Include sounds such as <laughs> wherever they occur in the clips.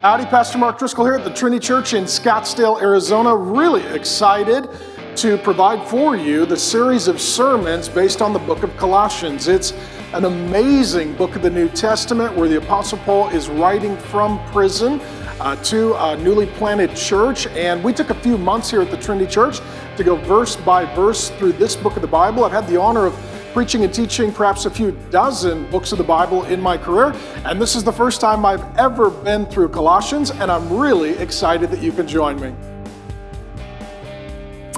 Howdy, Pastor Mark Driscoll here at the Trinity Church in Scottsdale, Arizona. Really excited to provide for you the series of sermons based on the book of Colossians. It's an amazing book of the New Testament where the Apostle Paul is writing from prison uh, to a newly planted church. And we took a few months here at the Trinity Church to go verse by verse through this book of the Bible. I've had the honor of preaching and teaching perhaps a few dozen books of the Bible in my career, and this is the first time I've ever been through Colossians, and I'm really excited that you can join me.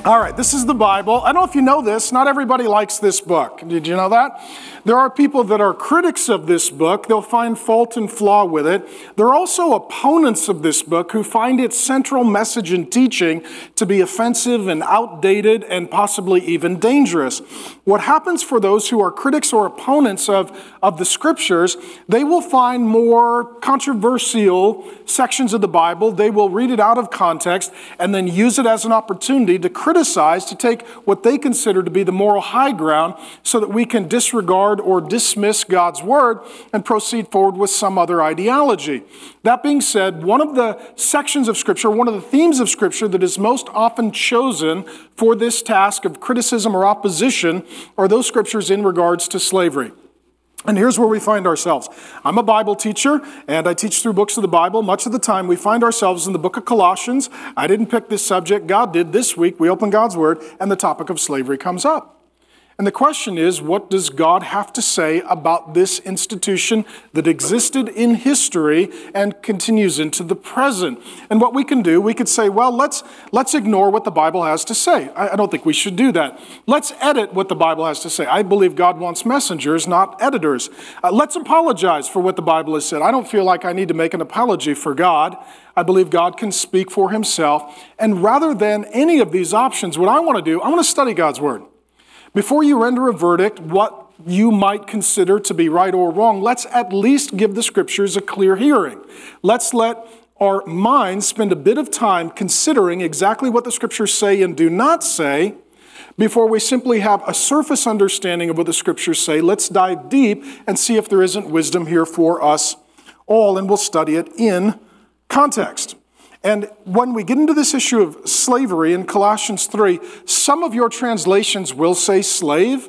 All right, this is the Bible. I don't know if you know this, not everybody likes this book. Did you know that? There are people that are critics of this book. They'll find fault and flaw with it. There are also opponents of this book who find its central message and teaching to be offensive and outdated and possibly even dangerous. What happens for those who are critics or opponents of, of the scriptures, they will find more controversial sections of the Bible. They will read it out of context and then use it as an opportunity to criticize, to take what they consider to be the moral high ground so that we can disregard disregard or dismiss God's word and proceed forward with some other ideology. That being said, one of the sections of Scripture, one of the themes of Scripture that is most often chosen for this task of criticism or opposition are those scriptures in regards to slavery. And here's where we find ourselves. I'm a Bible teacher, and I teach through books of the Bible. Much of the time, we find ourselves in the book of Colossians. I didn't pick this subject, God did. This week, we open God's Word, and the topic of slavery comes up. And the question is, what does God have to say about this institution that existed in history and continues into the present? And what we can do, we could say, well, let's, let's ignore what the Bible has to say. I, I don't think we should do that. Let's edit what the Bible has to say. I believe God wants messengers, not editors. Uh, let's apologize for what the Bible has said. I don't feel like I need to make an apology for God. I believe God can speak for himself. And rather than any of these options, what I want to do, I want to study God's Word. Before you render a verdict, what you might consider to be right or wrong, let's at least give the scriptures a clear hearing. Let's let our minds spend a bit of time considering exactly what the scriptures say and do not say before we simply have a surface understanding of what the scriptures say. Let's dive deep and see if there isn't wisdom here for us all, and we'll study it in context. And when we get into this issue of slavery in Colossians 3, some of your translations will say slave,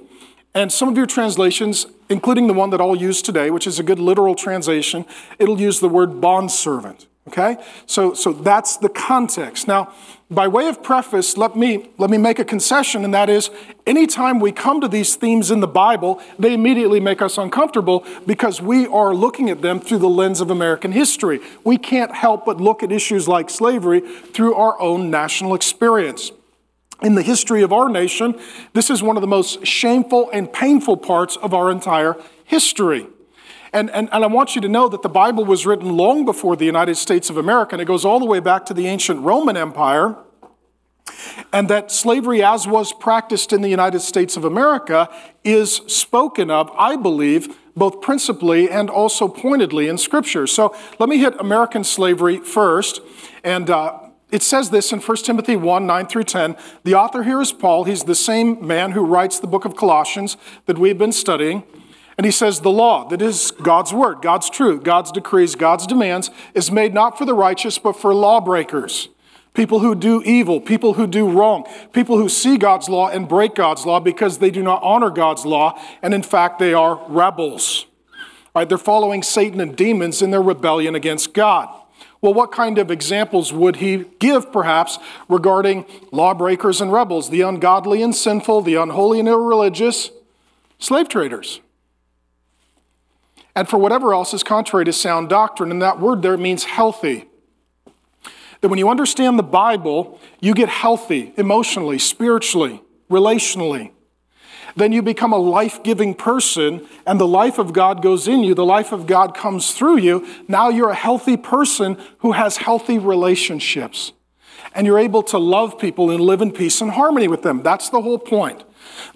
and some of your translations, including the one that I'll use today, which is a good literal translation, it'll use the word bondservant. Okay? So, so that's the context. Now, by way of preface, let me, let me make a concession, and that is anytime we come to these themes in the Bible, they immediately make us uncomfortable because we are looking at them through the lens of American history. We can't help but look at issues like slavery through our own national experience. In the history of our nation, this is one of the most shameful and painful parts of our entire history. And, and, and I want you to know that the Bible was written long before the United States of America, and it goes all the way back to the ancient Roman Empire. And that slavery, as was practiced in the United States of America, is spoken of, I believe, both principally and also pointedly in Scripture. So let me hit American slavery first. And uh, it says this in 1 Timothy 1 9 through 10. The author here is Paul. He's the same man who writes the book of Colossians that we've been studying. And he says, The law, that is God's word, God's truth, God's decrees, God's demands, is made not for the righteous, but for lawbreakers. People who do evil, people who do wrong, people who see God's law and break God's law because they do not honor God's law, and in fact, they are rebels. Right? They're following Satan and demons in their rebellion against God. Well, what kind of examples would he give, perhaps, regarding lawbreakers and rebels, the ungodly and sinful, the unholy and irreligious, slave traders? And for whatever else is contrary to sound doctrine. And that word there means healthy. That when you understand the Bible, you get healthy emotionally, spiritually, relationally. Then you become a life giving person, and the life of God goes in you. The life of God comes through you. Now you're a healthy person who has healthy relationships. And you're able to love people and live in peace and harmony with them. That's the whole point.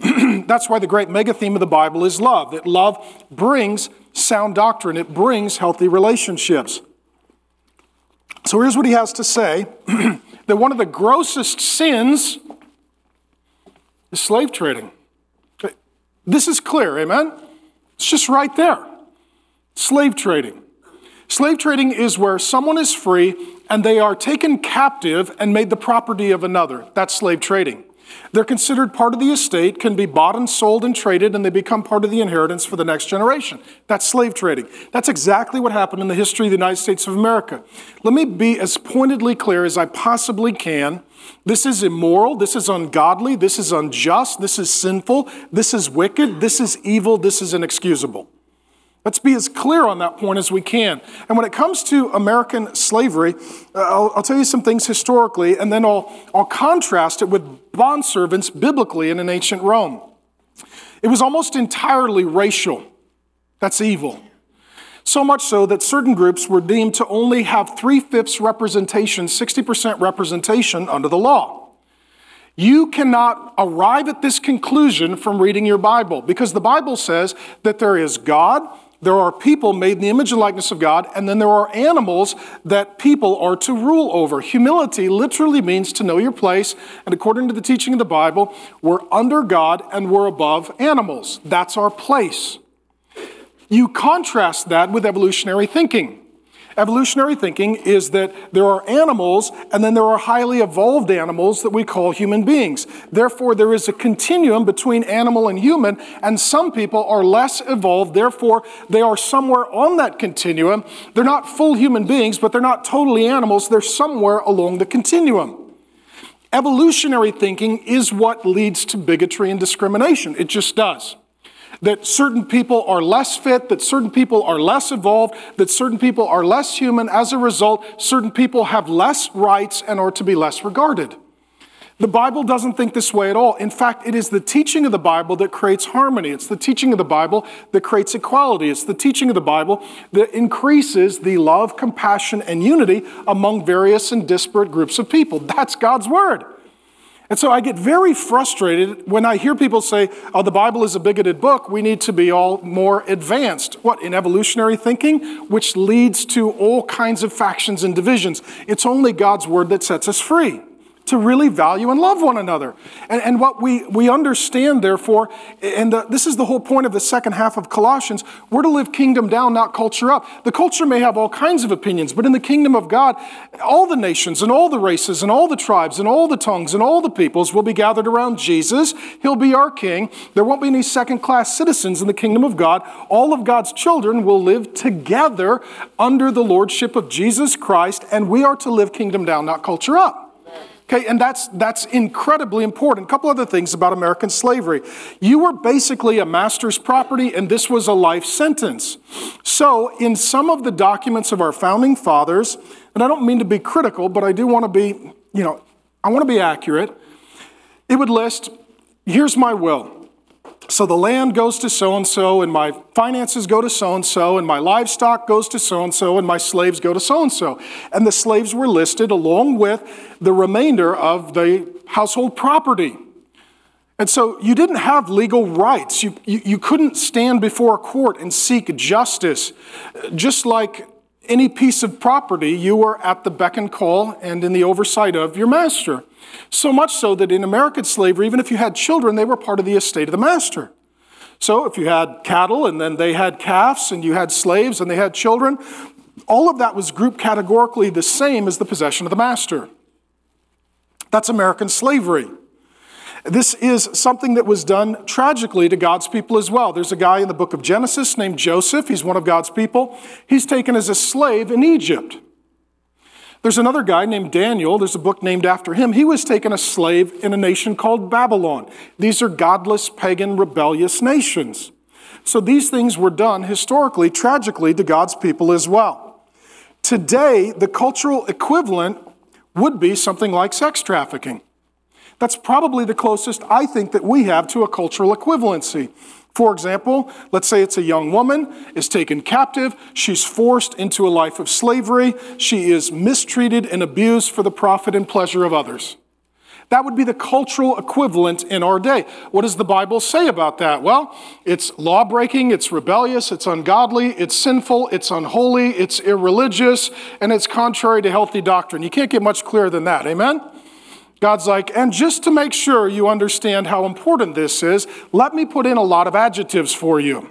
<clears throat> That's why the great mega theme of the Bible is love, that love brings sound doctrine, it brings healthy relationships. So here's what he has to say <clears throat> that one of the grossest sins is slave trading. This is clear, amen? It's just right there. Slave trading. Slave trading is where someone is free and they are taken captive and made the property of another. That's slave trading. They're considered part of the estate, can be bought and sold and traded, and they become part of the inheritance for the next generation. That's slave trading. That's exactly what happened in the history of the United States of America. Let me be as pointedly clear as I possibly can. This is immoral, this is ungodly, this is unjust, this is sinful, this is wicked, this is evil, this is inexcusable. Let's be as clear on that point as we can. And when it comes to American slavery, uh, I'll, I'll, tell you some things historically, and then I'll, I'll contrast it with bondservants biblically in an ancient Rome. It was almost entirely racial. That's evil. So much so that certain groups were deemed to only have three fifths representation, 60% representation under the law. You cannot arrive at this conclusion from reading your Bible because the Bible says that there is God, there are people made in the image and likeness of God, and then there are animals that people are to rule over. Humility literally means to know your place, and according to the teaching of the Bible, we're under God and we're above animals. That's our place. You contrast that with evolutionary thinking. Evolutionary thinking is that there are animals and then there are highly evolved animals that we call human beings. Therefore, there is a continuum between animal and human, and some people are less evolved. Therefore, they are somewhere on that continuum. They're not full human beings, but they're not totally animals. They're somewhere along the continuum. Evolutionary thinking is what leads to bigotry and discrimination. It just does that certain people are less fit, that certain people are less evolved, that certain people are less human. As a result, certain people have less rights and are to be less regarded. The Bible doesn't think this way at all. In fact, it is the teaching of the Bible that creates harmony. It's the teaching of the Bible that creates equality. It's the teaching of the Bible that increases the love, compassion, and unity among various and disparate groups of people. That's God's Word. And so I get very frustrated when I hear people say, oh, the Bible is a bigoted book. We need to be all more advanced. What, in evolutionary thinking? Which leads to all kinds of factions and divisions. It's only God's word that sets us free to really value and love one another. And, and what we, we understand, therefore, and the, this is the whole point of the second half of Colossians, we're to live kingdom down, not culture up. The culture may have all kinds of opinions, but in the kingdom of God, all the nations and all the races and all the tribes and all the tongues and all the peoples will be gathered around Jesus. He'll be our king. There won't be any second class citizens in the kingdom of God. All of God's children will live together under the lordship of Jesus Christ, and we are to live kingdom down, not culture up. Okay, and that's, that's incredibly important. A couple other things about American slavery. You were basically a master's property, and this was a life sentence. So, in some of the documents of our founding fathers, and I don't mean to be critical, but I do want to be, you know, I want to be accurate, it would list here's my will. So the land goes to so and so, and my finances go to so and so, and my livestock goes to so and so, and my slaves go to so and so. And the slaves were listed along with the remainder of the household property. And so you didn't have legal rights. You, you, you couldn't stand before a court and seek justice. Just like any piece of property, you were at the beck and call and in the oversight of your master. So much so that in American slavery, even if you had children, they were part of the estate of the master. So if you had cattle and then they had calves and you had slaves and they had children, all of that was grouped categorically the same as the possession of the master. That's American slavery. This is something that was done tragically to God's people as well. There's a guy in the book of Genesis named Joseph. He's one of God's people. He's taken as a slave in Egypt. There's another guy named Daniel. There's a book named after him. He was taken a slave in a nation called Babylon. These are godless, pagan, rebellious nations. So these things were done historically, tragically, to God's people as well. Today, the cultural equivalent would be something like sex trafficking. That's probably the closest I think that we have to a cultural equivalency. For example, let's say it's a young woman is taken captive, she's forced into a life of slavery, she is mistreated and abused for the profit and pleasure of others. That would be the cultural equivalent in our day. What does the Bible say about that? Well, it's law breaking, it's rebellious, it's ungodly, it's sinful, it's unholy, it's irreligious, and it's contrary to healthy doctrine. You can't get much clearer than that. Amen? God's like, and just to make sure you understand how important this is, let me put in a lot of adjectives for you.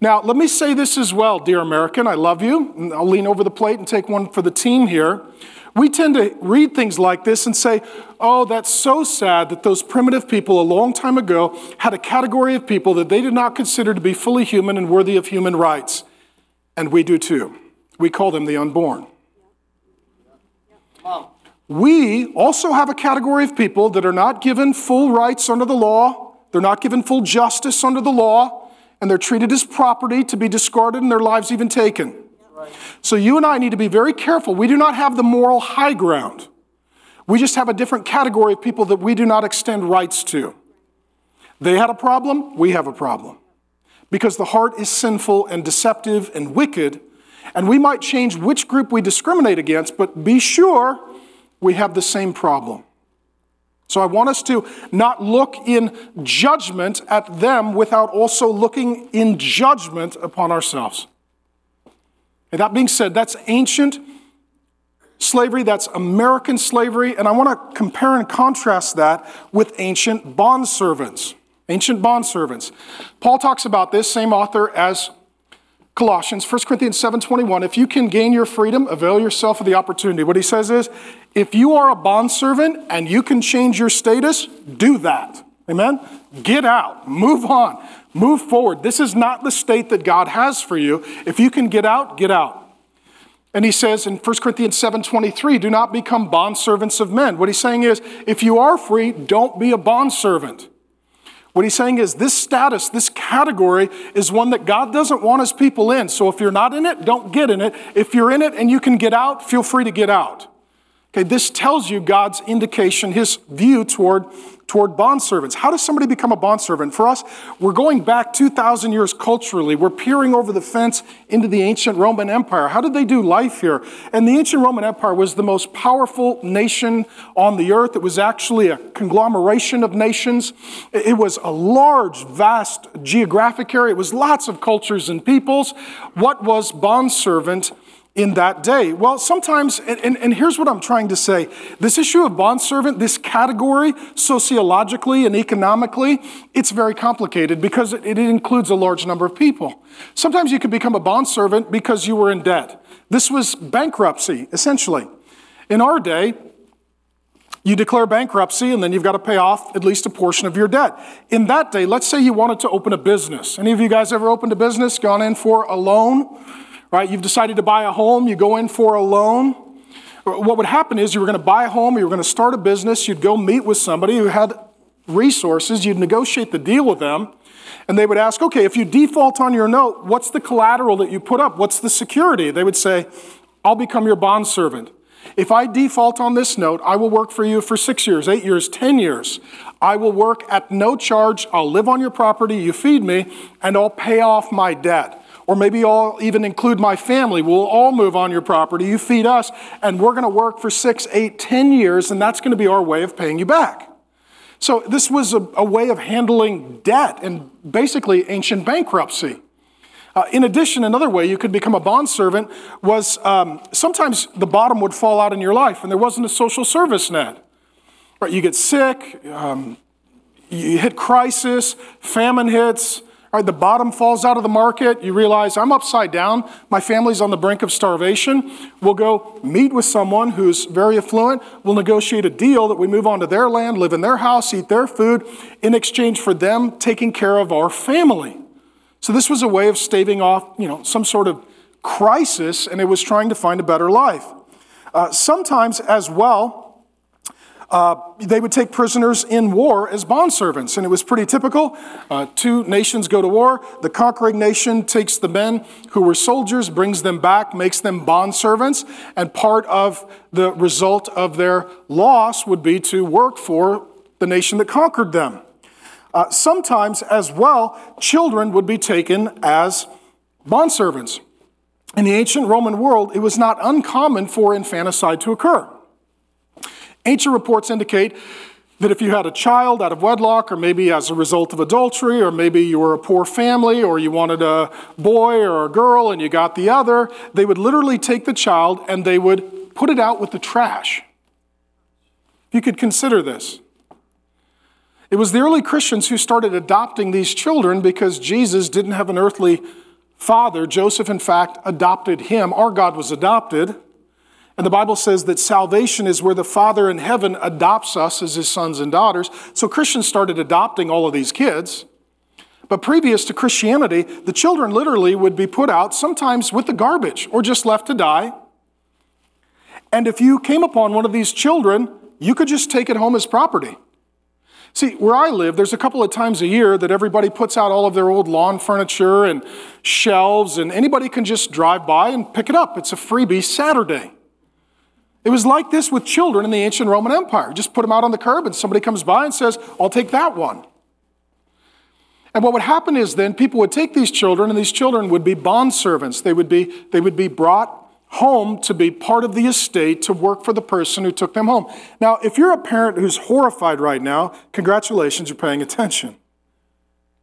Now, let me say this as well, dear American. I love you. I'll lean over the plate and take one for the team here. We tend to read things like this and say, oh, that's so sad that those primitive people a long time ago had a category of people that they did not consider to be fully human and worthy of human rights. And we do too. We call them the unborn. We also have a category of people that are not given full rights under the law, they're not given full justice under the law, and they're treated as property to be discarded and their lives even taken. So you and I need to be very careful. We do not have the moral high ground. We just have a different category of people that we do not extend rights to. They had a problem, we have a problem. Because the heart is sinful and deceptive and wicked, and we might change which group we discriminate against, but be sure we have the same problem. So I want us to not look in judgment at them without also looking in judgment upon ourselves. And that being said, that's ancient slavery, that's American slavery, and I want to compare and contrast that with ancient bondservants. Ancient bondservants. Paul talks about this, same author as Colossians, 1 Corinthians 7:21. If you can gain your freedom, avail yourself of the opportunity. What he says is, if you are a bondservant and you can change your status, do that. Amen? Get out, move on. Move forward. This is not the state that God has for you. If you can get out, get out. And he says in 1 Corinthians 7:23, do not become bondservants of men. What he's saying is, if you are free, don't be a bondservant. What he's saying is this status, this category is one that God doesn't want his people in. So if you're not in it, don't get in it. If you're in it and you can get out, feel free to get out. Okay, this tells you God's indication, his view toward toward bondservants. How does somebody become a bondservant? For us, we're going back 2,000 years culturally. We're peering over the fence into the ancient Roman Empire. How did they do life here? And the ancient Roman Empire was the most powerful nation on the earth. It was actually a conglomeration of nations. It was a large, vast geographic area. It was lots of cultures and peoples. What was bondservant? In that day? Well, sometimes, and, and, and, here's what I'm trying to say this issue of bondservant, this category, sociologically and economically, it's very complicated because it, it includes a large number of people. Sometimes you could become a bondservant because you were in debt. This was bankruptcy, essentially. In our day, you declare bankruptcy and then you've got to pay off at least a portion of your debt. In that day, let's say you wanted to open a business. Any of you guys ever opened a business, gone in for a loan? Right? You've decided to buy a home, you go in for a loan. What would happen is you were going to buy a home, you were going to start a business, you'd go meet with somebody who had resources, you'd negotiate the deal with them, and they would ask, okay, if you default on your note, what's the collateral that you put up? What's the security? They would say, I'll become your bond servant. If I default on this note, I will work for you for six years, eight years, 10 years. I will work at no charge. I'll live on your property. You feed me, and I'll pay off my debt or maybe I'll even include my family. We'll all move on your property. You feed us, and we're going to work for six, eight, ten years, and that's going to be our way of paying you back. So this was a, a way of handling debt and basically ancient bankruptcy. Uh, in addition, another way you could become a bond servant was um, sometimes the bottom would fall out in your life, and there wasn't a social service net. Right, you get sick, um, you hit crisis, famine hits, Right, the bottom falls out of the market. You realize I'm upside down. My family's on the brink of starvation. We'll go meet with someone who's very affluent. We'll negotiate a deal that we move onto their land, live in their house, eat their food in exchange for them taking care of our family. So this was a way of staving off, you know, some sort of crisis, and it was trying to find a better life. Uh, sometimes, as well, uh, they would take prisoners in war as bondservants, and it was pretty typical. Uh, two nations go to war. The conquering nation takes the men who were soldiers, brings them back, makes them bondservants, and part of the result of their loss would be to work for the nation that conquered them. Uh, sometimes, as well, children would be taken as bondservants. In the ancient Roman world, it was not uncommon for infanticide to occur. Ancient reports indicate that if you had a child out of wedlock, or maybe as a result of adultery, or maybe you were a poor family, or you wanted a boy or a girl and you got the other, they would literally take the child and they would put it out with the trash. You could consider this. It was the early Christians who started adopting these children because Jesus didn't have an earthly father, Joseph, in fact, adopted him. Our God was adopted. And the Bible says that salvation is where the Father in heaven adopts us as his sons and daughters. So Christians started adopting all of these kids. But previous to Christianity, the children literally would be put out, sometimes with the garbage, or just left to die. And if you came upon one of these children, you could just take it home as property. See, where I live, there's a couple of times a year that everybody puts out all of their old lawn furniture and shelves, and anybody can just drive by and pick it up. It's a freebie Saturday. It was like this with children in the ancient Roman Empire. Just put them out on the curb, and somebody comes by and says, I'll take that one. And what would happen is then people would take these children, and these children would be bond servants. They would be, they would be brought home to be part of the estate to work for the person who took them home. Now, if you're a parent who's horrified right now, congratulations, you're paying attention.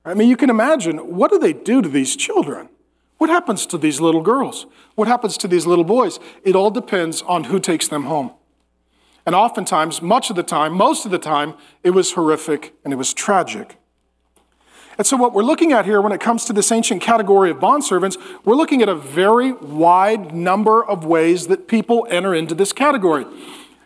I mean, you can imagine what do they do to these children? What happens to these little girls? What happens to these little boys? It all depends on who takes them home. And oftentimes, much of the time, most of the time, it was horrific and it was tragic. And so, what we're looking at here when it comes to this ancient category of bondservants, we're looking at a very wide number of ways that people enter into this category.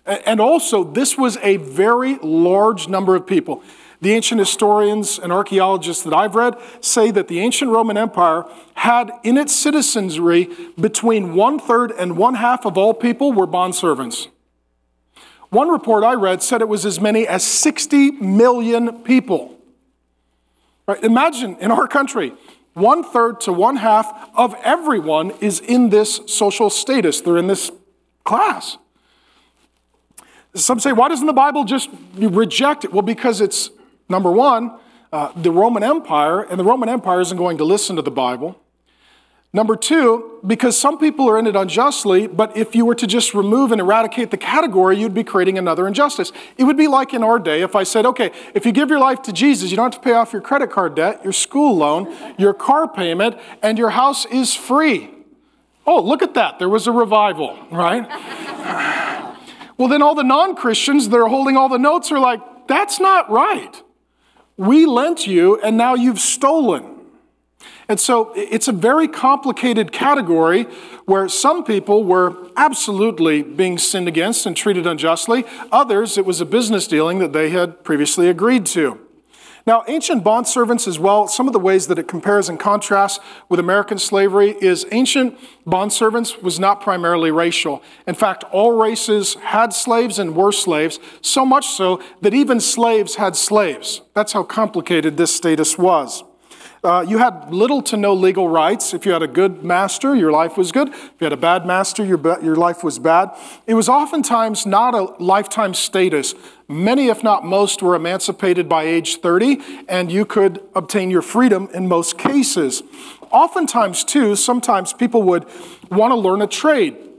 And also, this was a very large number of people. The ancient historians and archaeologists that I've read say that the ancient Roman Empire had in its citizenry between one third and one half of all people were bondservants. One report I read said it was as many as 60 million people. Right? Imagine in our country, one third to one half of everyone is in this social status. They're in this class. Some say, why doesn't the Bible just reject it? Well, because it's number one, uh, the Roman Empire, and the Roman Empire isn't going to listen to the Bible. Number two, because some people are in it unjustly, but if you were to just remove and eradicate the category, you'd be creating another injustice. It would be like in our day if I said, okay, if you give your life to Jesus, you don't have to pay off your credit card debt, your school loan, your car payment, and your house is free. Oh, look at that. There was a revival, right? <laughs> well, then all the non Christians that are holding all the notes are like, that's not right. We lent you, and now you've stolen. And so it's a very complicated category where some people were absolutely being sinned against and treated unjustly. Others, it was a business dealing that they had previously agreed to. Now, ancient bond servants as well, some of the ways that it compares and contrasts with American slavery is ancient bond servants was not primarily racial. In fact, all races had slaves and were slaves, so much so that even slaves had slaves. That's how complicated this status was. Uh, you had little to no legal rights. If you had a good master, your life was good. If you had a bad master, your, your life was bad. It was oftentimes not a lifetime status. Many, if not most, were emancipated by age 30, and you could obtain your freedom in most cases. Oftentimes, too, sometimes people would want to learn a trade.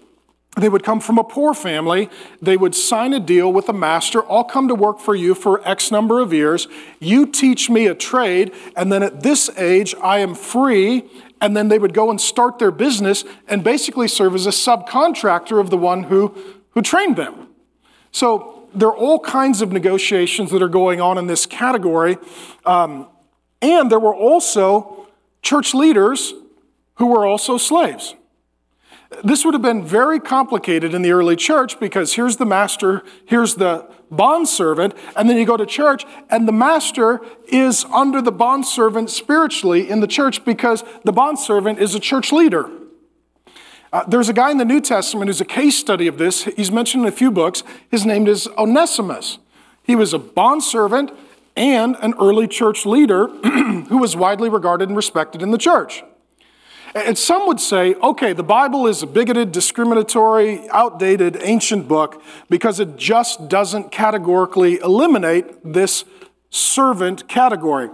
They would come from a poor family. They would sign a deal with a master. I'll come to work for you for X number of years. You teach me a trade, and then at this age, I am free. And then they would go and start their business and basically serve as a subcontractor of the one who, who trained them. So there are all kinds of negotiations that are going on in this category. Um, and there were also church leaders who were also slaves. This would have been very complicated in the early church because here's the master, here's the bondservant, and then you go to church, and the master is under the bondservant spiritually in the church because the bondservant is a church leader. Uh, there's a guy in the New Testament who's a case study of this. He's mentioned in a few books. His name is Onesimus. He was a bondservant and an early church leader <clears throat> who was widely regarded and respected in the church. And some would say, okay, the Bible is a bigoted, discriminatory, outdated, ancient book because it just doesn't categorically eliminate this servant category.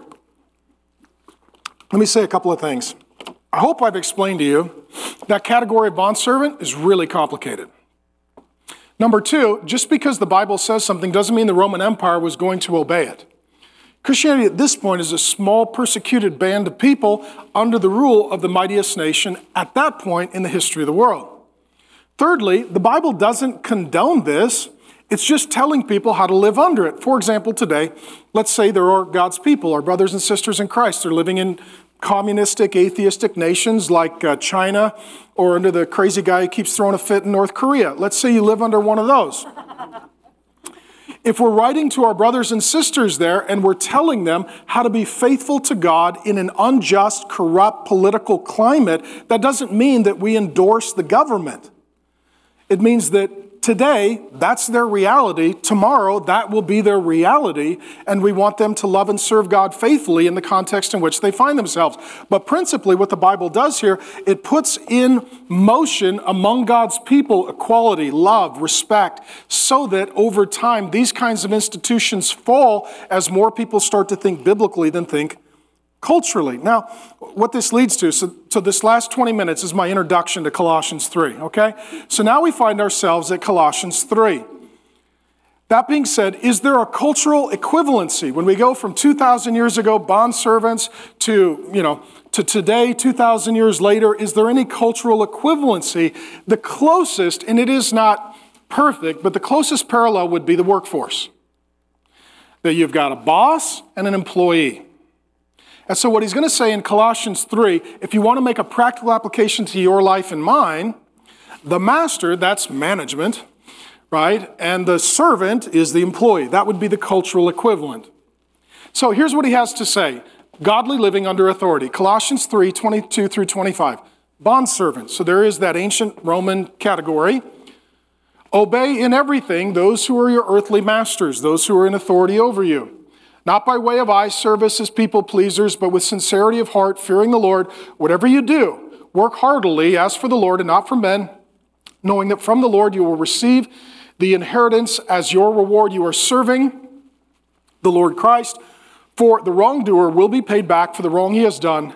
Let me say a couple of things. I hope I've explained to you that category of bondservant is really complicated. Number two, just because the Bible says something doesn't mean the Roman Empire was going to obey it. Christianity at this point is a small persecuted band of people under the rule of the mightiest nation at that point in the history of the world. Thirdly, the Bible doesn't condone this. It's just telling people how to live under it. For example, today, let's say there are God's people, our brothers and sisters in Christ. They're living in communistic, atheistic nations like uh, China or under the crazy guy who keeps throwing a fit in North Korea. Let's say you live under one of those. If we're writing to our brothers and sisters there and we're telling them how to be faithful to God in an unjust, corrupt political climate, that doesn't mean that we endorse the government. It means that Today, that's their reality. Tomorrow, that will be their reality. And we want them to love and serve God faithfully in the context in which they find themselves. But principally, what the Bible does here, it puts in motion among God's people equality, love, respect, so that over time, these kinds of institutions fall as more people start to think biblically than think culturally. Now, what this leads to, so, so this last 20 minutes is my introduction to Colossians 3, okay? So now we find ourselves at Colossians 3. That being said, is there a cultural equivalency when we go from 2,000 years ago, bond servants, to, you know, to today, 2,000 years later? Is there any cultural equivalency? The closest, and it is not perfect, but the closest parallel would be the workforce. That you've got a boss and an employee. And so, what he's going to say in Colossians 3 if you want to make a practical application to your life and mine, the master, that's management, right? And the servant is the employee. That would be the cultural equivalent. So, here's what he has to say godly living under authority. Colossians 3 22 through 25. Bond servants. So, there is that ancient Roman category. Obey in everything those who are your earthly masters, those who are in authority over you not by way of eye service as people pleasers, but with sincerity of heart, fearing the Lord. Whatever you do, work heartily as for the Lord and not for men, knowing that from the Lord you will receive the inheritance as your reward. You are serving the Lord Christ, for the wrongdoer will be paid back for the wrong he has done,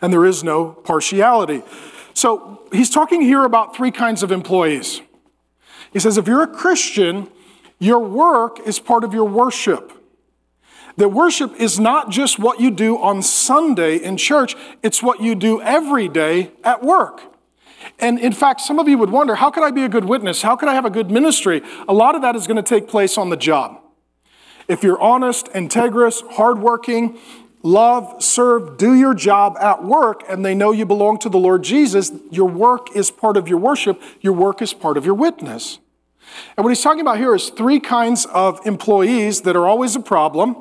and there is no partiality. So he's talking here about three kinds of employees. He says, if you're a Christian, your work is part of your worship. That worship is not just what you do on Sunday in church, it's what you do every day at work. And in fact, some of you would wonder how could I be a good witness? How could I have a good ministry? A lot of that is going to take place on the job. If you're honest, integrous, hardworking, love, serve, do your job at work, and they know you belong to the Lord Jesus, your work is part of your worship, your work is part of your witness. And what he's talking about here is three kinds of employees that are always a problem.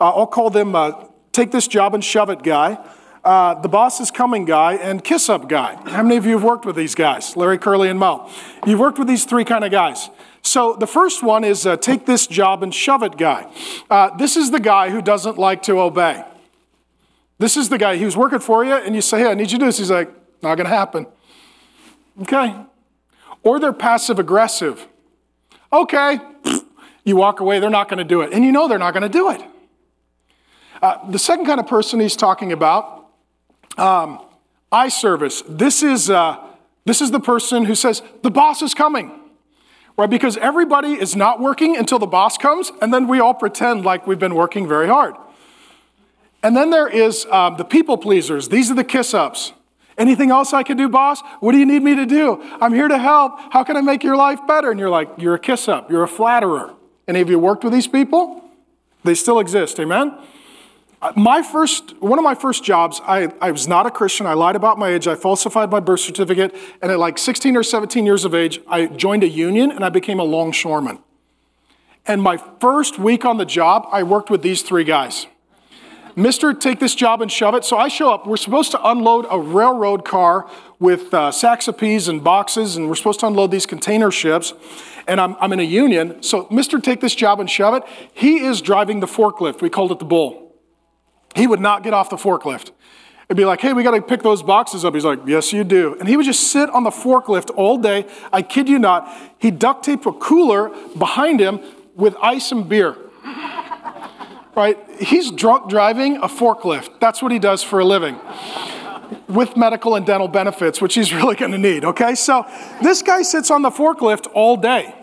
Uh, I'll call them uh, take this job and shove it guy, uh, the boss is coming guy, and kiss up guy. How many of you have worked with these guys? Larry, Curly, and Moe. You've worked with these three kind of guys. So the first one is uh, take this job and shove it guy. Uh, this is the guy who doesn't like to obey. This is the guy who's working for you, and you say, Hey, I need you to do this. He's like, Not going to happen. Okay. Or they're passive aggressive. Okay, you walk away, they're not going to do it. And you know they're not going to do it. Uh, the second kind of person he's talking about, um, eye service. This is, uh, this is the person who says, the boss is coming. Right? Because everybody is not working until the boss comes, and then we all pretend like we've been working very hard. And then there is um, the people pleasers. These are the kiss ups. Anything else I can do, boss? What do you need me to do? I'm here to help. How can I make your life better? And you're like, you're a kiss up, you're a flatterer. Any of you worked with these people? They still exist, amen? Uh, my first, one of my first jobs, I, I was not a Christian. I lied about my age. I falsified my birth certificate. And at like 16 or 17 years of age, I joined a union and I became a longshoreman. And my first week on the job, I worked with these three guys. Mister, take this job and shove it. So I show up. We're supposed to unload a railroad car with uh, sacks of peas and boxes, and we're supposed to unload these container ships. And I'm, I'm in a union. So, Mister, take this job and shove it. He is driving the forklift. We called it the bull. He would not get off the forklift. It'd be like, hey, we got to pick those boxes up. He's like, yes, you do. And he would just sit on the forklift all day. I kid you not. He duct taped a cooler behind him with ice and beer right? He's drunk driving a forklift. That's what he does for a living with medical and dental benefits, which he's <laughs> really going to need, okay? So this guy sits on the forklift all day.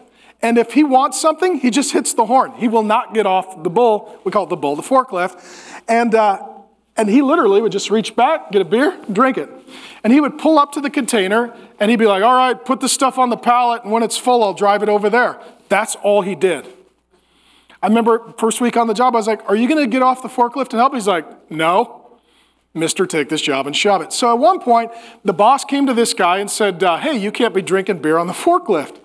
And if he wants something, he just hits the horn. He will not get off the bull. We call it the bull, the forklift. And, uh, and he literally would just reach back, get a beer, drink it. And he would pull up to the container and he'd be like, all right, put the stuff on the pallet, and when it's full, I'll drive it over there. That's all he did. I remember first week on the job, I was like, Are you going to get off the forklift and help? He's like, No. Mr. Take this job and shove it. So at one point, the boss came to this guy and said, uh, Hey, you can't be drinking beer on the forklift,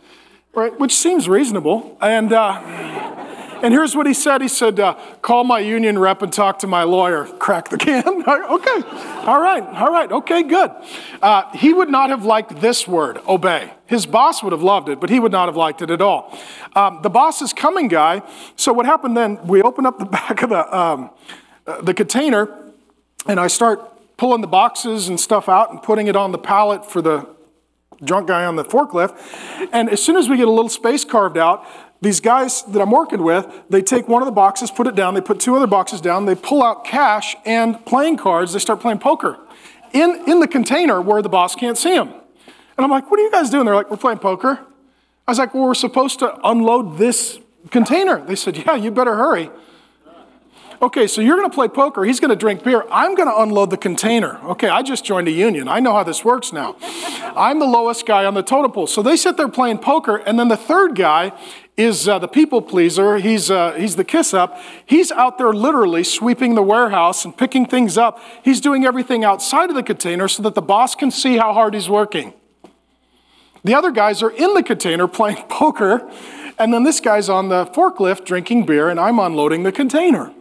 right? Which seems reasonable. And, uh, and here's what he said He said, uh, Call my union rep and talk to my lawyer. Crack the can. <laughs> okay. All right. All right. Okay, good. Uh, he would not have liked this word, obey. His boss would have loved it, but he would not have liked it at all. Um, the boss is coming guy. So what happened then, we open up the <laughs> back of the, um, uh, the container and I start pulling the boxes and stuff out and putting it on the pallet for the drunk guy on the forklift. And as soon as we get a little space carved out, these guys that I'm working with, they take one of the boxes, put it down, they put two other boxes down, they pull out cash and playing cards, they start playing poker in, in the container where the boss can't see them. And I'm like, what are you guys doing? They're like, we're playing poker. I was like, well, we're supposed to unload this container. They said, yeah, you better hurry okay, so you're going to play poker. He's going to drink beer. I'm going to unload the container. Okay, I just joined a union. I know how this works now. I'm the lowest guy on the totem pole. So they sit there playing poker, and then the third guy is uh, the people pleaser. He's, uh, he's the kiss up. He's out there literally sweeping the warehouse and picking things up. He's doing everything outside of the container so that the boss can see how hard he's working. The other guys are in the container <laughs> playing poker, and then this guy's on the forklift drinking beer, and I'm unloading the container.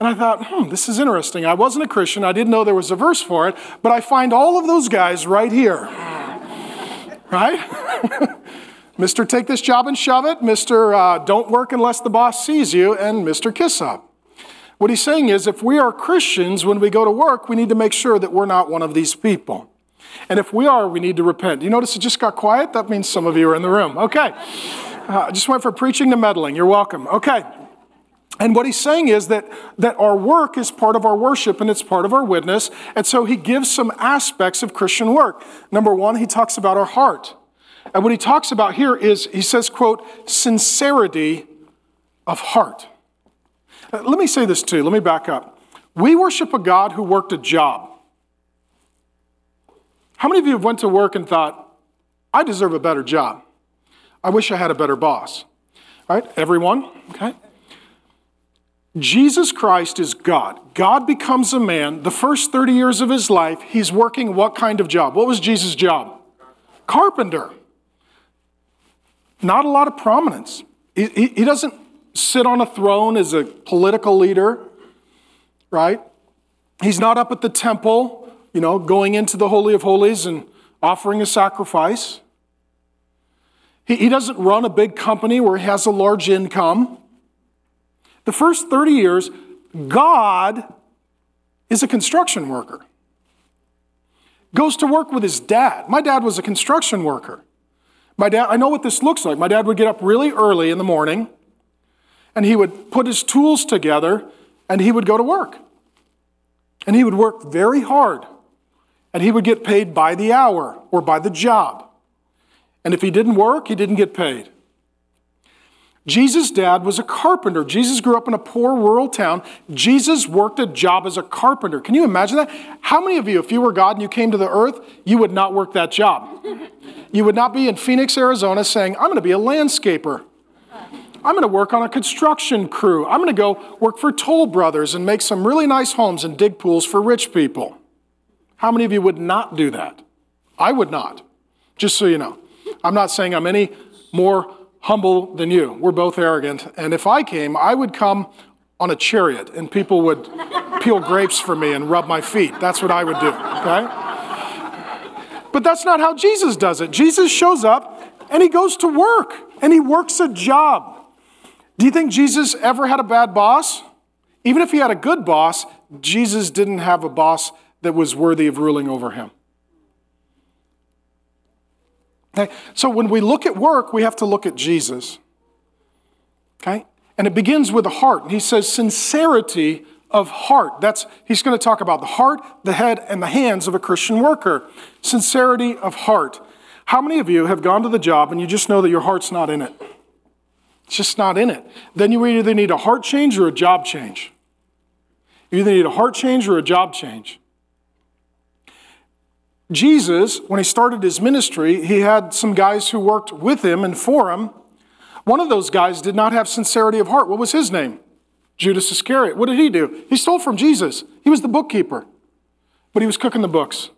And I thought, hmm, this is interesting. I wasn't a Christian, I didn't know there was a verse for it, but I find all of those guys right here. Right? <laughs> Mr. Take this job and shove it, Mr. Uh, don't work unless the boss sees you, and Mr. Kiss up. What he's saying is if we are Christians, when we go to work, we need to make sure that we're not one of these people. And if we are, we need to repent. You notice it just got quiet? That means some of you are in the room. Okay. Uh, I just went from preaching to meddling. You're welcome. Okay. And what he's saying is that, that our work is part of our worship and it's part of our witness. And so he gives some aspects of Christian work. Number one, he talks about our heart. And what he talks about here is, he says, quote, sincerity of heart. Uh, let me say this too, let me back up. We worship a God who worked a job. How many of you have went to work and thought, I deserve a better job? I wish I had a better boss. Right? Everyone? Okay. Jesus Christ is God. God becomes a man. The first 30 years of his life, he's working what kind of job? What was Jesus' job? Carpenter. Not a lot of prominence. He, doesn't sit on a throne as a political leader, right? He's not up at the temple, you know, going into the Holy of Holies and offering a sacrifice. He, he doesn't run a big company where he has a large income. The first 30 years, God is a construction worker. Goes to work with his dad. My dad was a construction worker. My dad, I know what this looks like. My dad would get up really early in the morning and he would put his tools together and he would go to work. And he would work very hard. And he would get paid by the hour or by the job. And if he didn't work, he didn't get paid. Jesus' dad was a carpenter. Jesus grew up in a poor rural town. Jesus worked a job as a carpenter. Can you imagine that? How many of you, if you were God and you came to the earth, you would not work that job? You would not be in Phoenix, Arizona saying, I'm going to be a landscaper. I'm going to work on a construction crew. I'm going to go work for Toll Brothers and make some really nice homes and dig pools for rich people. How many of you would not do that? I would not, just so you know. I'm not saying I'm any more humble than you. We're both arrogant. And if I came, I would come on a chariot and people would peel grapes for me and rub my feet. That's what I would do, okay? But that's not how Jesus does it. Jesus shows up and he goes to work and he works a job. Do you think Jesus ever had a bad boss? Even if he had a good boss, Jesus didn't have a boss that was worthy of ruling over him. Okay? So when we look at work, we have to look at Jesus. Okay? And it begins with the heart. He says sincerity of heart. That's he's going to talk about the heart, the head, and the hands of a Christian worker. Sincerity of heart. How many of you have gone to the job and you just know that your heart's not in it? It's just not in it. Then you either need a heart change or a job change. You either need a heart change or a job change. Jesus, when he started his ministry, he had some guys who worked with him and for him. One of those guys did not have sincerity of heart. What was his name? Judas Iscariot. What did he do? He stole from Jesus. He was the bookkeeper, but he was cooking the books.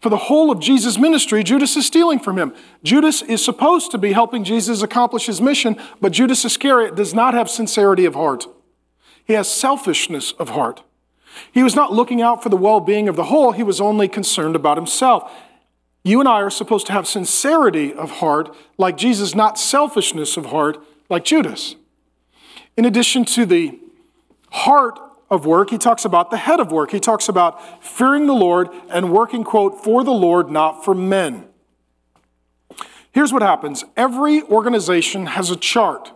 For the whole of Jesus' ministry, Judas is stealing from him. Judas is supposed to be helping Jesus accomplish his mission, but Judas Iscariot does not have sincerity of heart. He has selfishness of heart. He was not looking out for the well being of the whole, he was only concerned about himself. You and I are supposed to have sincerity of heart like Jesus, not selfishness of heart like Judas. In addition to the heart of work, he talks about the head of work. He talks about fearing the Lord and working, quote, for the Lord, not for men. Here's what happens every organization has a chart,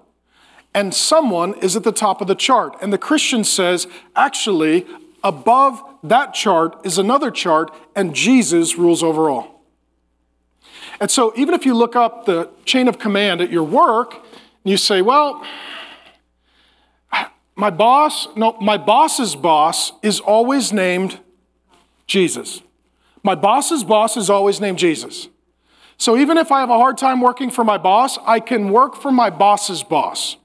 and someone is at the top of the chart. And the Christian says, actually, above that chart is another chart, and Jesus rules over all. And so, even if you look up the chain of command at your work, and you say, well, my boss, no, my boss's boss is always named Jesus. My boss's boss is always named Jesus. So even if I have a hard time working for my boss, I can work for my boss's boss.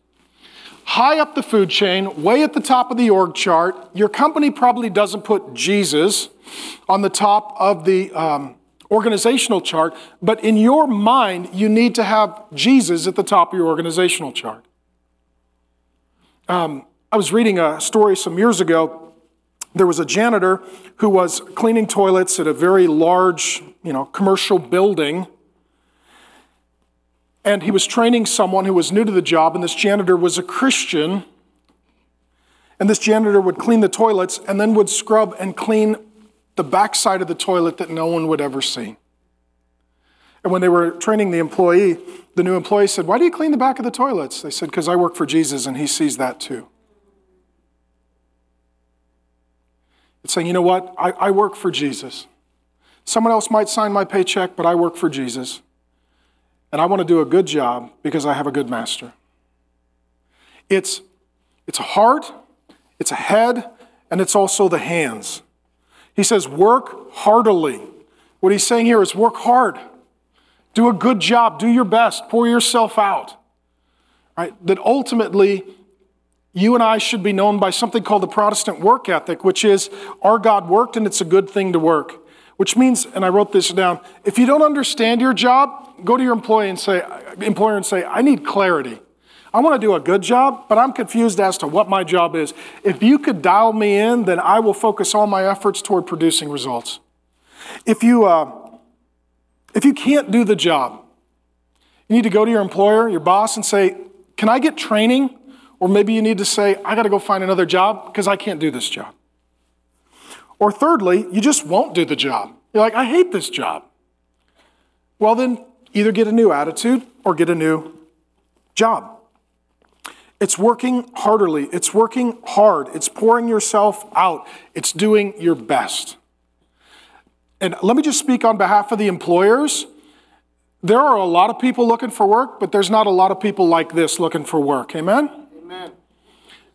High up the food chain, way at the top of the org chart, your company probably doesn't put Jesus on the top of the um, organizational chart, but in your mind, you need to have Jesus at the top of your organizational chart. Um, I was reading a story some years ago. There was a janitor who was cleaning toilets at a very large, you know, commercial building. And he was training someone who was new to the job, and this janitor was a Christian. And this janitor would clean the toilets and then would scrub and clean the backside of the toilet that no one would ever see. And when they were training the employee, the new employee said, Why do you clean the back of the toilets? They said, Because I work for Jesus and he sees that too. It's saying, you know what? I, I work for Jesus. Someone else might sign my paycheck, but I work for Jesus. And I want to do a good job because I have a good master. It's, it's a heart, it's a head, and it's also the hands. He says, work heartily. What he's saying here is work hard. Do a good job. Do your best. Pour yourself out. Right? That ultimately, you and I should be known by something called the Protestant work ethic, which is our God worked and it's a good thing to work. Which means, and I wrote this down, if you don't understand your job, go to your employee and say, employer and say, I need clarity. I want to do a good job, but I'm confused as to what my job is. If you could dial me in, then I will focus all my efforts toward producing results. If you, uh, if you can't do the job, you need to go to your employer, your boss, and say, Can I get training or maybe you need to say, I got to go find another job because I can't do this job. Or thirdly, you just won't do the job. You're like, I hate this job. Well, then either get a new attitude or get a new job. It's working heartily, it's working hard, it's pouring yourself out, it's doing your best. And let me just speak on behalf of the employers. There are a lot of people looking for work, but there's not a lot of people like this looking for work. Amen? Amen?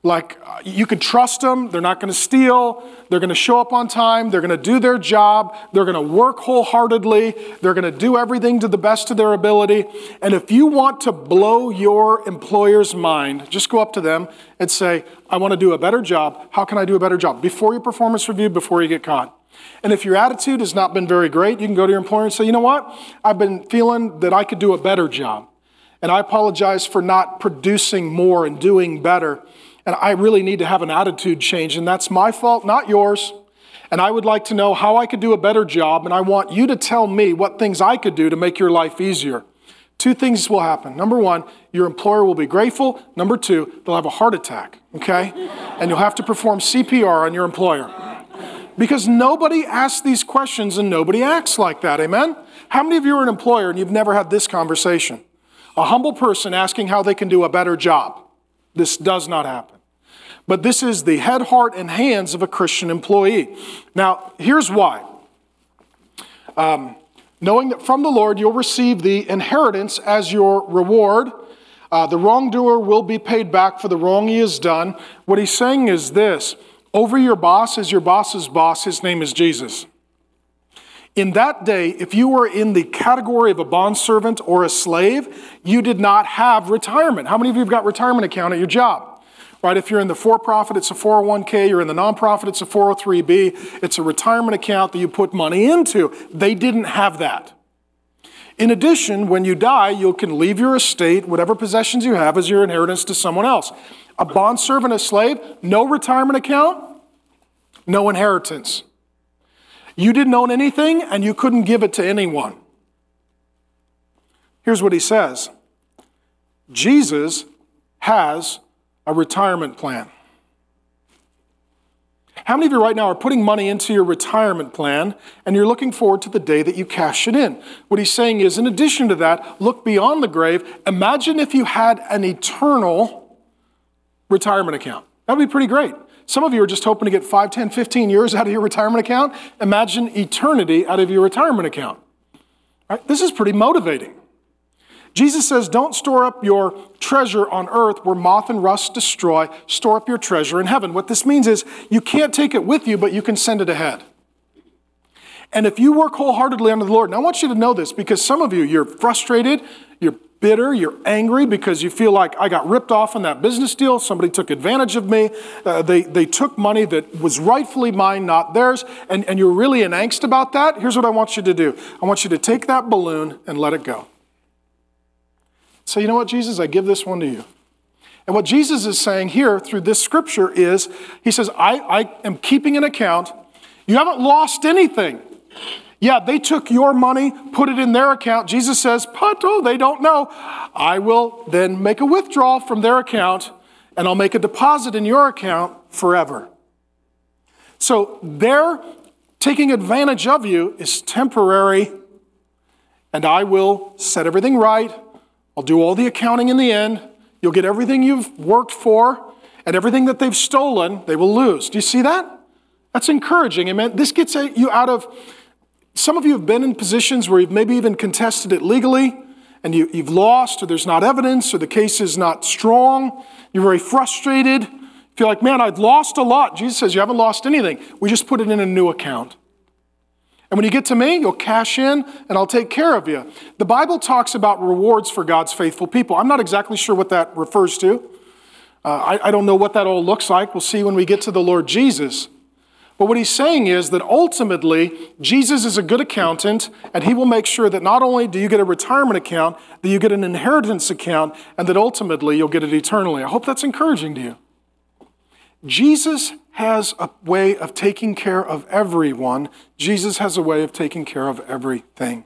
Like, uh, you can trust them. They're not going to steal. They're going to show up on time. They're going to do their job. They're going to work wholeheartedly. They're going to do everything to the best of their ability. And if you want to blow your employer's mind, just go up to them and say, I want to do a better job. How can I do a better job? Before your performance review, before you get caught. And if your attitude has not been very great, you can go to your employer and say, you know what? I've been feeling that I could do a better job. And I apologize for not producing more and doing better. And I really need to have an attitude change. And that's my fault, not yours. And I would like to know how I could do a better job. And I want you to tell me what things I could do to make your life easier. Two things will happen. Number one, your employer will be grateful. Number two, they'll have a heart attack, okay? And you'll have to perform CPR on your employer. Because nobody asks these questions and nobody acts like that, amen? How many of you are an employer and you've never had this conversation? a humble person asking how they can do a better job. This does not happen. But this is the head, heart, and hands of a Christian employee. Now, here's why. Um, knowing that from the Lord you'll receive the inheritance as your reward. Uh, the wrongdoer will be paid back for the wrong he has done. What he's saying is this over your boss is your boss's boss, his name is Jesus. In that day, if you were in the category of a bondservant or a slave, you did not have retirement. How many of you have got retirement account at your job? Right? If you're in the for profit, it's a 401k. You're in the nonprofit, it's a 403b. It's a retirement account that you put money into. They didn't have that. In addition, when you die, you can leave your estate, whatever possessions you have, as your inheritance to someone else. A bond servant, a slave, no retirement account, no inheritance. You didn't own anything and you couldn't give it to anyone. Here's what he says Jesus has a retirement plan. How many of you right now are putting money into your retirement plan and you're looking forward to the day that you cash it in? What he's saying is, in addition to that, look beyond the grave. Imagine if you had an eternal retirement account. That would be pretty great. Some of you are just hoping to get 5, 10, 15 years out of your retirement account. Imagine eternity out of your retirement account. Right? This is pretty motivating. Jesus says, Don't store up your treasure on earth where moth and rust destroy. Store up your treasure in heaven. What this means is you can't take it with you, but you can send it ahead. And if you work wholeheartedly under the Lord, and I want you to know this because some of you, you're frustrated, you're bitter, you're angry because you feel like I got ripped off in that business deal. Somebody took advantage of me. Uh, they, they took money that was rightfully mine, not theirs. And, and you're really in angst about that. Here's what I want you to do I want you to take that balloon and let it go. Say, you know what, Jesus, I give this one to you. And what Jesus is saying here through this scripture is, He says, I, I am keeping an account. You haven't lost anything. Yeah, they took your money, put it in their account. Jesus says, but oh, they don't know. I will then make a withdrawal from their account and I'll make a deposit in your account forever. So their taking advantage of you is temporary, and I will set everything right. I'll do all the accounting in the end. You'll get everything you've worked for, and everything that they've stolen, they will lose. Do you see that? That's encouraging. Amen. This gets you out of some of you have been in positions where you've maybe even contested it legally and you, have lost, or there's not evidence, or the case is not strong. You're very frustrated. You feel like, man, I've lost a lot. Jesus says, You haven't lost anything. We just put it in a new account. And when you get to me, you'll cash in and I'll take care of you. The Bible talks about rewards for God's faithful people. I'm not exactly sure what that refers to. Uh, I, I don't know what that all looks like. We'll see when we get to the Lord Jesus. But what he's saying is that ultimately, Jesus is a good accountant, and he will make sure that not only do you get a retirement account, that you get an inheritance account, and that ultimately you'll get it eternally. I hope that's encouraging to you. Jesus has a way of taking care of everyone, Jesus has a way of taking care of everything.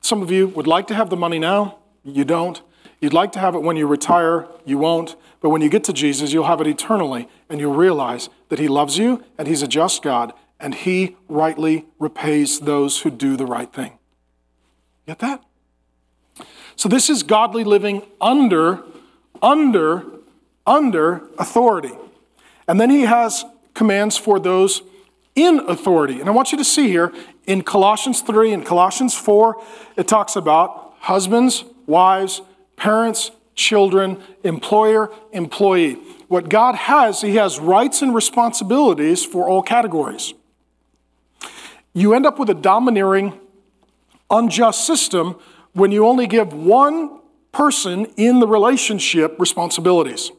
Some of you would like to have the money now, you don't. You'd like to have it when you retire, you won't. But when you get to Jesus, you'll have it eternally, and you'll realize that He loves you, and He's a just God, and He rightly repays those who do the right thing. Get that? So this is godly living under, under, under authority. And then He has commands for those in authority. And I want you to see here in Colossians 3 and Colossians 4, it talks about husbands, wives, parents, children, employer, employee. What God has, He has rights and responsibilities for all categories. You end up with a domineering, unjust system when you only give one person in the relationship responsibilities.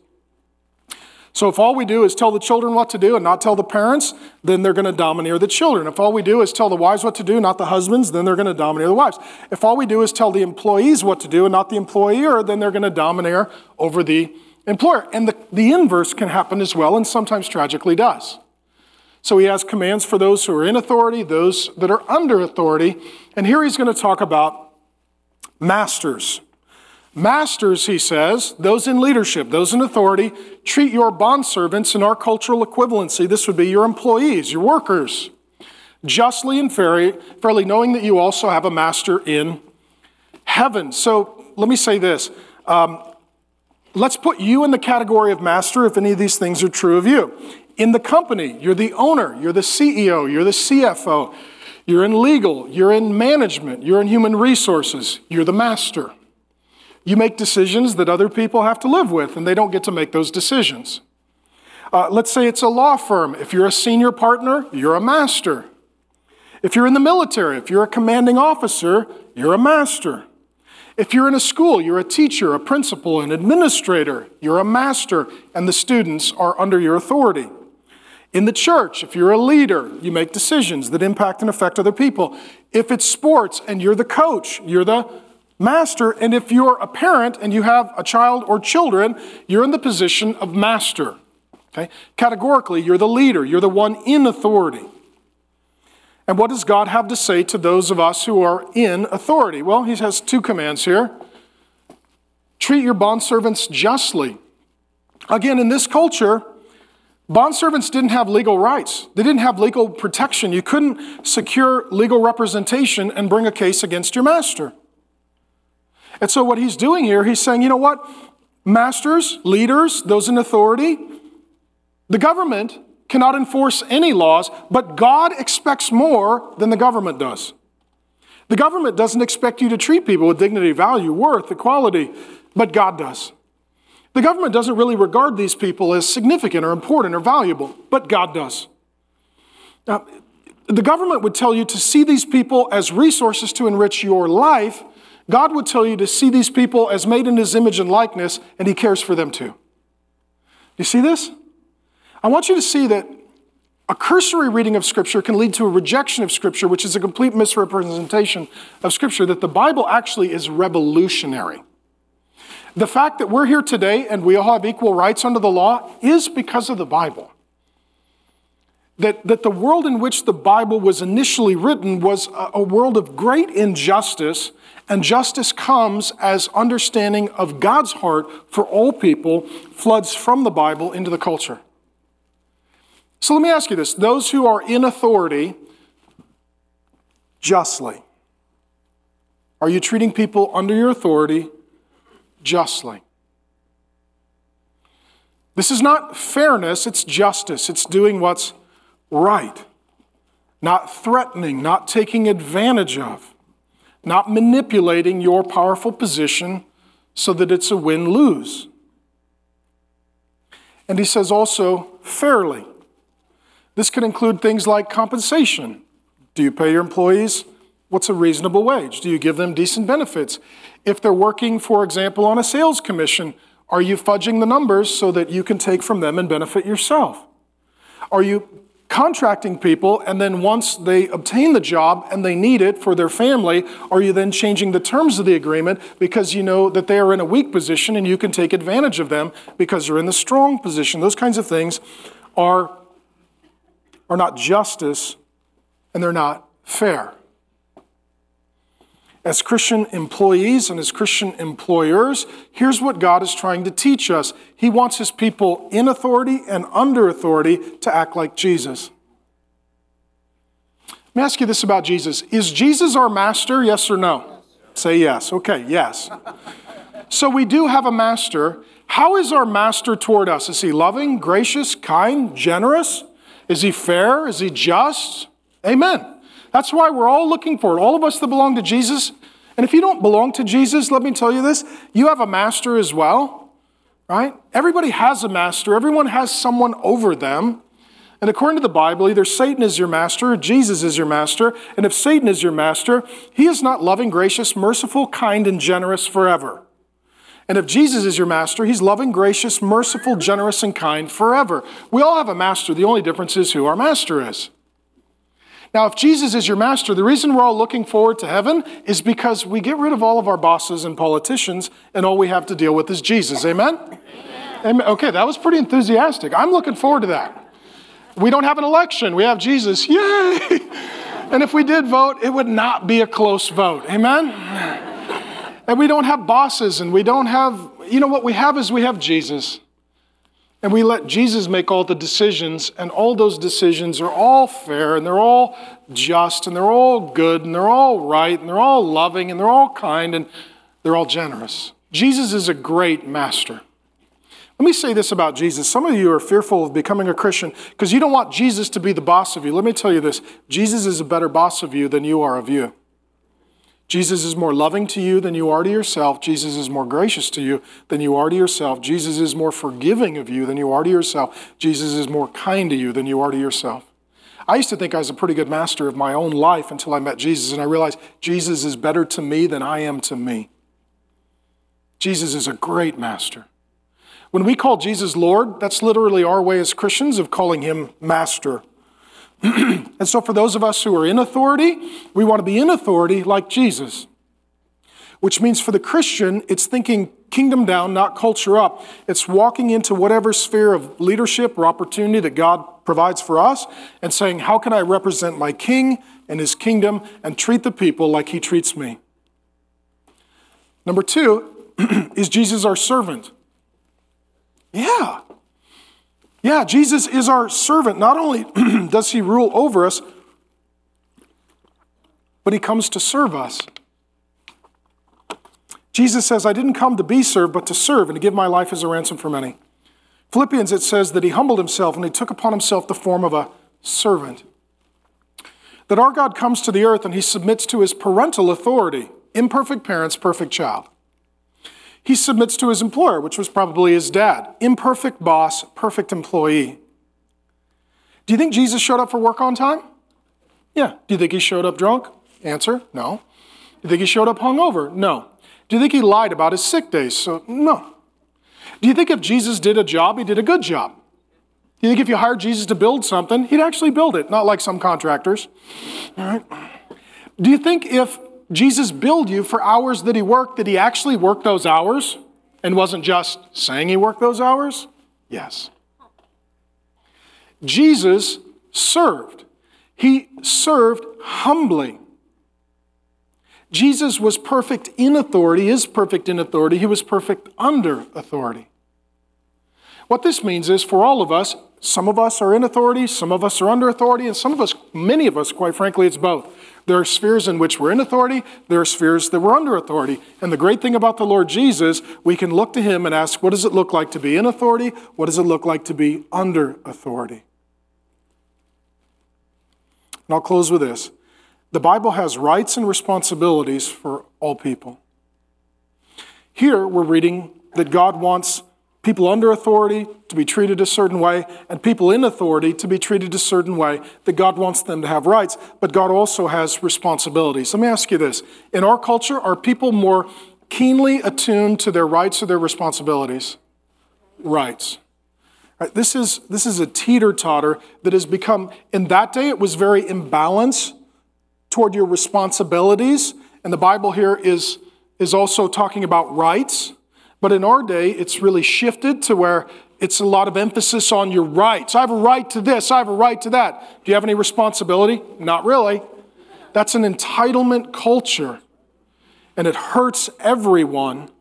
So if all we do is tell the children what to do and not tell the parents, then they're going to domineer the children. If all we do is tell the wives what to do, not the husbands, then they're going to domineer the wives. If all we do is tell the employees what to do and not the employer, then they're going to domineer over the employer. And the, the inverse can happen as well, and sometimes tragically does. So he has commands for those who are in authority, those that are under authority. And here he's going to talk about masters. Masters, he says, those in leadership, those in authority, treat your bondservants in our cultural equivalency. This would be your employees, your workers, justly and fairly, fairly knowing that you also have a master in heaven. So let me say this. Um, let's put you in the category of master if any of these things are true of you. In the company, you're the owner, you're the CEO, you're the CFO, you're in legal, you're in management, you're in human resources, you're the master. You make decisions that other people have to live with, and they don't get to make those decisions. Uh, let's say it's a law firm. If you're a senior partner, you're a master. If you're in the military, if you're a commanding officer, you're a master. If you're in a school, you're a teacher, a principal, an administrator, you're a master, and the students are under your authority. In the church, if you're a leader, you make decisions that impact and affect other people. If it's sports and you're the coach, you're the master. And if you're a parent and you have a child or children, you're in the position of master. Okay? Categorically, you're the leader, you're the one in authority. And what does God have to say to those of us who are in authority? Well, he has two commands here. Treat your bondservants justly. Again, in this culture, bondservants didn't have legal rights. They didn't have legal protection. You couldn't secure legal representation and bring a case against your master. And so, what he's doing here, he's saying, you know what? Masters, leaders, those in authority, the government cannot enforce any laws, but God expects more than the government does. The government doesn't expect you to treat people with dignity, value, worth, equality, but God does. The government doesn't really regard these people as significant or important or valuable, but God does. Now, the government would tell you to see these people as resources to enrich your life. God would tell you to see these people as made in his image and likeness, and he cares for them too. You see this? I want you to see that a cursory reading of Scripture can lead to a rejection of Scripture, which is a complete misrepresentation of Scripture, that the Bible actually is revolutionary. The fact that we're here today and we all have equal rights under the law is because of the Bible. That, that the world in which the Bible was initially written was a, a world of great injustice, and justice comes as understanding of God's heart for all people floods from the Bible into the culture. So let me ask you this those who are in authority justly, are you treating people under your authority justly? This is not fairness, it's justice. It's doing what's right, not threatening, not taking advantage of, not manipulating your powerful position so that it's a win lose. And he says also fairly. This can include things like compensation. Do you pay your employees what's a reasonable wage? Do you give them decent benefits? If they're working, for example, on a sales commission, are you fudging the numbers so that you can take from them and benefit yourself? Are you contracting people and then once they obtain the job and they need it for their family, are you then changing the terms of the agreement because you know that they are in a weak position and you can take advantage of them because they're in the strong position? Those kinds of things are are not justice and they're not fair. As Christian employees and as Christian employers, here's what God is trying to teach us He wants His people in authority and under authority to act like Jesus. Let me ask you this about Jesus Is Jesus our master, yes or no? Say yes. Okay, yes. So we do have a master. How is our master toward us? Is he loving, gracious, kind, generous? Is he fair? Is he just? Amen. That's why we're all looking for it. All of us that belong to Jesus. And if you don't belong to Jesus, let me tell you this you have a master as well, right? Everybody has a master, everyone has someone over them. And according to the Bible, either Satan is your master or Jesus is your master. And if Satan is your master, he is not loving, gracious, merciful, kind, and generous forever. And if Jesus is your master, he's loving, gracious, merciful, generous, and kind forever. We all have a master. The only difference is who our master is. Now, if Jesus is your master, the reason we're all looking forward to heaven is because we get rid of all of our bosses and politicians, and all we have to deal with is Jesus. Amen? Amen. Amen. Okay, that was pretty enthusiastic. I'm looking forward to that. We don't have an election, we have Jesus. <laughs> Yay! And if we did vote, it would not be a close vote. Amen? And we don't have bosses and we don't have, you know, what we have is we have Jesus. And we let Jesus make all the decisions, and all those decisions are all fair and they're all just and they're all good and they're all right and they're all loving and they're all kind and they're all generous. Jesus is a great master. Let me say this about Jesus. Some of you are fearful of becoming a Christian because you don't want Jesus to be the boss of you. Let me tell you this Jesus is a better boss of you than you are of you. Jesus is more loving to you than you are to yourself. Jesus is more gracious to you than you are to yourself. Jesus is more forgiving of you than you are to yourself. Jesus is more kind to you than you are to yourself. I used to think I was a pretty good master of my own life until I met Jesus, and I realized Jesus is better to me than I am to me. Jesus is a great master. When we call Jesus Lord, that's literally our way as Christians of calling him master. <clears throat> and so, for those of us who are in authority, we want to be in authority like Jesus. Which means for the Christian, it's thinking kingdom down, not culture up. It's walking into whatever sphere of leadership or opportunity that God provides for us and saying, How can I represent my king and his kingdom and treat the people like he treats me? Number two, <clears throat> is Jesus our servant? Yeah. Yeah, Jesus is our servant. Not only <clears throat> does he rule over us, but he comes to serve us. Jesus says, I didn't come to be served, but to serve and to give my life as a ransom for many. Philippians, it says that he humbled himself and he took upon himself the form of a servant. That our God comes to the earth and he submits to his parental authority. Imperfect parents, perfect child. He submits to his employer, which was probably his dad. Imperfect boss, perfect employee. Do you think Jesus showed up for work on time? Yeah. Do you think he showed up drunk? Answer no. Do you think he showed up hungover? No. Do you think he lied about his sick days? So, no. Do you think if Jesus did a job, he did a good job? Do you think if you hired Jesus to build something, he'd actually build it, not like some contractors? All right. Do you think if Jesus billed you for hours that he worked, did he actually work those hours and wasn't just saying he worked those hours? Yes. Jesus served. He served humbly. Jesus was perfect in authority, is perfect in authority. He was perfect under authority. What this means is for all of us, some of us are in authority, some of us are under authority, and some of us, many of us, quite frankly, it's both. There are spheres in which we're in authority, there are spheres that we're under authority. And the great thing about the Lord Jesus, we can look to him and ask, what does it look like to be in authority? What does it look like to be under authority? And I'll close with this. The Bible has rights and responsibilities for all people. Here we're reading that God wants people under authority to be treated a certain way, and people in authority to be treated a certain way, that God wants them to have rights, but God also has responsibilities. Let me ask you this In our culture, are people more keenly attuned to their rights or their responsibilities? Rights. Right, this, is, this is a teeter totter that has become, in that day, it was very imbalanced toward your responsibilities. And the Bible here is, is also talking about rights. But in our day, it's really shifted to where it's a lot of emphasis on your rights. I have a right to this, I have a right to that. Do you have any responsibility? Not really. That's an entitlement culture, and it hurts everyone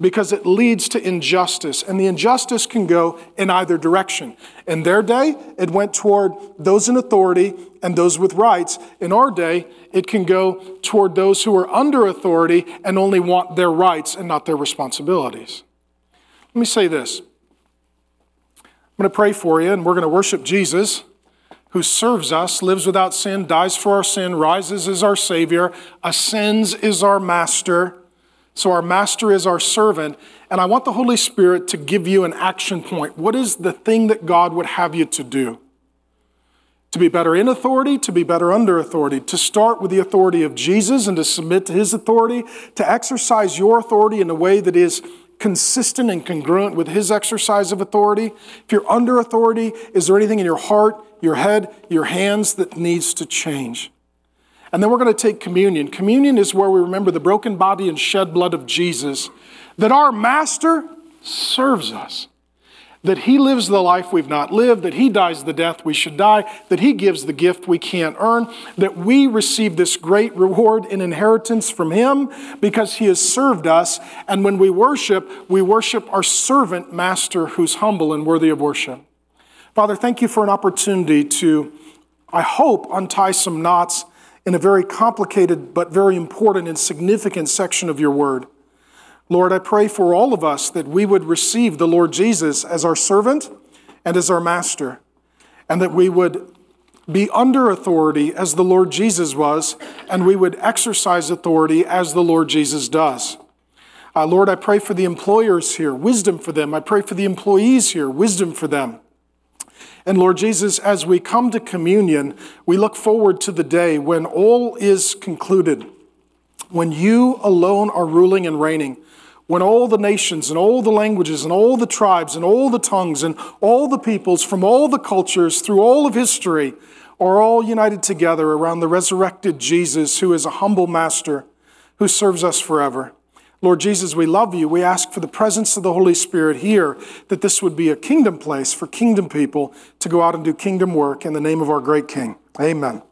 because it leads to injustice, and the injustice can go in either direction. In their day, it went toward those in authority and those with rights. In our day, it can go toward those who are under authority and only want their rights and not their responsibilities. Let me say this I'm going to pray for you, and we're going to worship Jesus. Who serves us, lives without sin, dies for our sin, rises as our Savior, ascends is our Master, so our master is our servant. And I want the Holy Spirit to give you an action point. What is the thing that God would have you to do? To be better in authority, to be better under authority, to start with the authority of Jesus and to submit to his authority, to exercise your authority in a way that is consistent and congruent with his exercise of authority. If you're under authority, is there anything in your heart, your head, your hands that needs to change? And then we're going to take communion. Communion is where we remember the broken body and shed blood of Jesus, that our master serves us, that he lives the life we've not lived, that he dies the death we should die, that he gives the gift we can't earn, that we receive this great reward and inheritance from him because he has served us. And when we worship, we worship our servant master who's humble and worthy of worship. Father, thank you for an opportunity to, I hope, untie some knots in a very complicated but very important and significant section of your word. Lord, I pray for all of us that we would receive the Lord Jesus as our servant and as our master, and that we would be under authority as the Lord Jesus was, and we would exercise authority as the Lord Jesus does. Uh, Lord, I pray for the employers here, wisdom for them. I pray for the employees here, wisdom for them. And Lord Jesus, as we come to communion, we look forward to the day when all is concluded, when you alone are ruling and reigning, when all the nations and all the languages and all the tribes and all the tongues and all the peoples from all the cultures through all of history are all united together around the resurrected Jesus, who is a humble master who serves us forever. Lord Jesus, we love you. We ask for the presence of the Holy Spirit here, that this would be a kingdom place for kingdom people to go out and do kingdom work in the name of our great King. Amen.